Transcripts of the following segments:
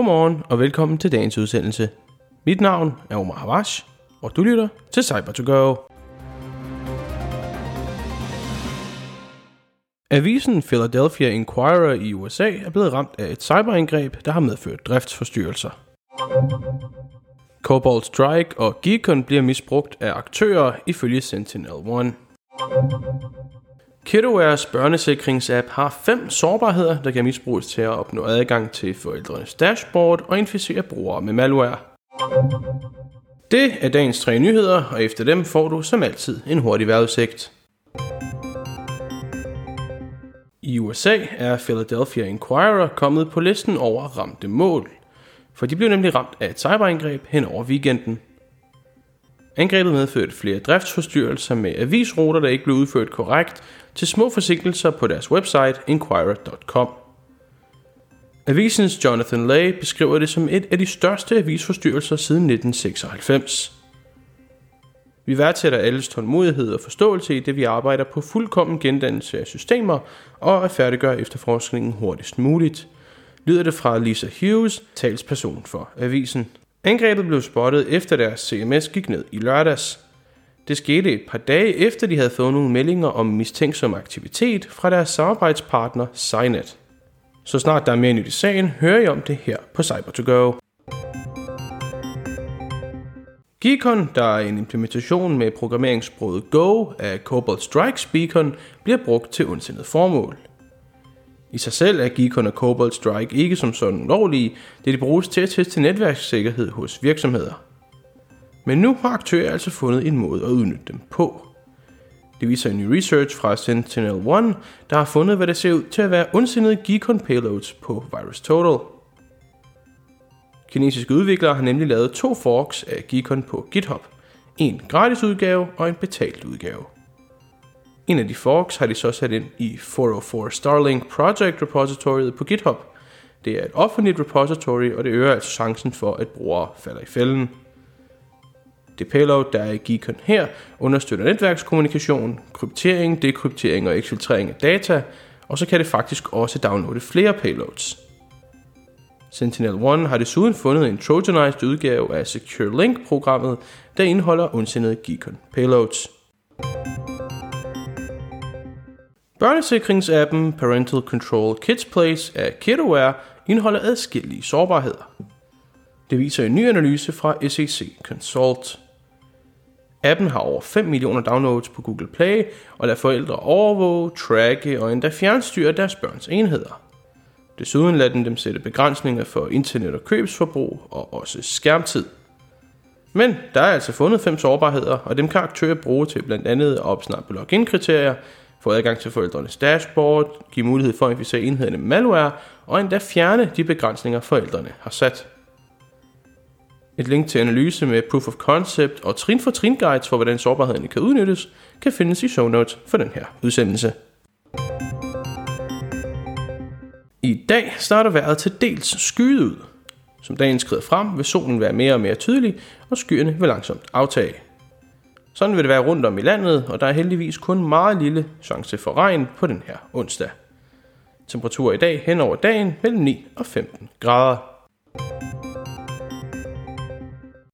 Godmorgen og velkommen til dagens udsendelse. Mit navn er Omar Havash, og du lytter til cyber to go Avisen Philadelphia Inquirer i USA er blevet ramt af et cyberangreb, der har medført driftsforstyrrelser. Cobalt Strike og Geekon bliver misbrugt af aktører ifølge Sentinel-1. KidOwares børnesikringsapp har fem sårbarheder, der kan misbruges til at opnå adgang til forældrenes dashboard og inficere brugere med malware. Det er dagens tre nyheder, og efter dem får du som altid en hurtig vejrudsigt. I USA er Philadelphia Inquirer kommet på listen over ramte mål, for de blev nemlig ramt af et cyberangreb hen over weekenden. Angrebet medførte flere driftsforstyrrelser med avisruter, der ikke blev udført korrekt, til små forsinkelser på deres website inquirer.com. Avisens Jonathan Lay beskriver det som et af de største avisforstyrrelser siden 1996. Vi værdsætter alles tålmodighed og forståelse i det, vi arbejder på fuldkommen gendannelse af systemer og at færdiggøre efterforskningen hurtigst muligt, lyder det fra Lisa Hughes, talsperson for avisen. Angrebet blev spottet efter deres CMS gik ned i lørdags. Det skete et par dage efter de havde fået nogle meldinger om mistænksom aktivitet fra deres samarbejdspartner Cynet. Så snart der er mere nyt i sagen, hører I om det her på Cyber2Go. Geekon, der er en implementation med programmeringssproget Go af Cobalt Strike Beacon, bliver brugt til ondsindet formål. I sig selv er Geekon og Cobalt Strike ikke som sådan lovlige, det de bruges til at teste netværkssikkerhed hos virksomheder. Men nu har aktører altså fundet en måde at udnytte dem på. Det viser en ny research fra Sentinel-1, der har fundet, hvad det ser ud til at være ondsindede Geekon payloads på VirusTotal. Kinesiske udviklere har nemlig lavet to forks af Geekon på GitHub. En gratis udgave og en betalt udgave. En af de forks har de så sat ind i 404 Starlink Project Repository på GitHub. Det er et offentligt repository, og det øger altså chancen for, at brugere falder i fælden. Det payload, der er i Geekon her, understøtter netværkskommunikation, kryptering, dekryptering og eksfiltrering af data, og så kan det faktisk også downloade flere payloads. Sentinel-1 har desuden fundet en trojanized udgave af Secure Link-programmet, der indeholder ondsindede Geekon payloads. Børnesikringsappen Parental Control Kids Place af KiddoWare indeholder adskillige sårbarheder. Det viser en ny analyse fra SEC Consult. Appen har over 5 millioner downloads på Google Play og lader forældre overvåge, tracke og endda fjernstyre deres børns enheder. Desuden lader den dem sætte begrænsninger for internet- og købsforbrug og også skærmtid. Men der er altså fundet fem sårbarheder, og dem kan aktører bruge til blandt andet at opsnappe login-kriterier, få adgang til forældrenes dashboard, give mulighed for at inficere enhederne med malware, og endda fjerne de begrænsninger forældrene har sat. Et link til analyse med proof of concept og trin for trin guides for, hvordan sårbarhederne kan udnyttes, kan findes i show notes for den her udsendelse. I dag starter vejret til dels skyet ud. Som dagen skrider frem, vil solen være mere og mere tydelig, og skyerne vil langsomt aftage. Sådan vil det være rundt om i landet, og der er heldigvis kun meget lille chance for regn på den her onsdag. Temperatur i dag hen over dagen mellem 9 og 15 grader.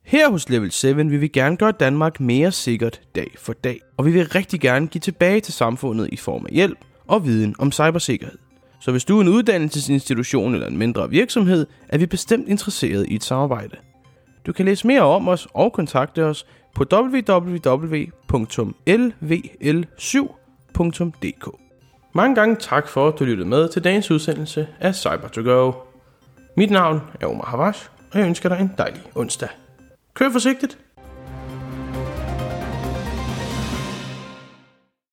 Her hos Level 7 vil vi gerne gøre Danmark mere sikkert dag for dag, og vi vil rigtig gerne give tilbage til samfundet i form af hjælp og viden om cybersikkerhed. Så hvis du er en uddannelsesinstitution eller en mindre virksomhed, er vi bestemt interesseret i et samarbejde. Du kan læse mere om os og kontakte os på www.lvl7.dk. Mange gange tak for, at du lyttede med til dagens udsendelse af cyber to go Mit navn er Omar Havash, og jeg ønsker dig en dejlig onsdag. Kør forsigtigt!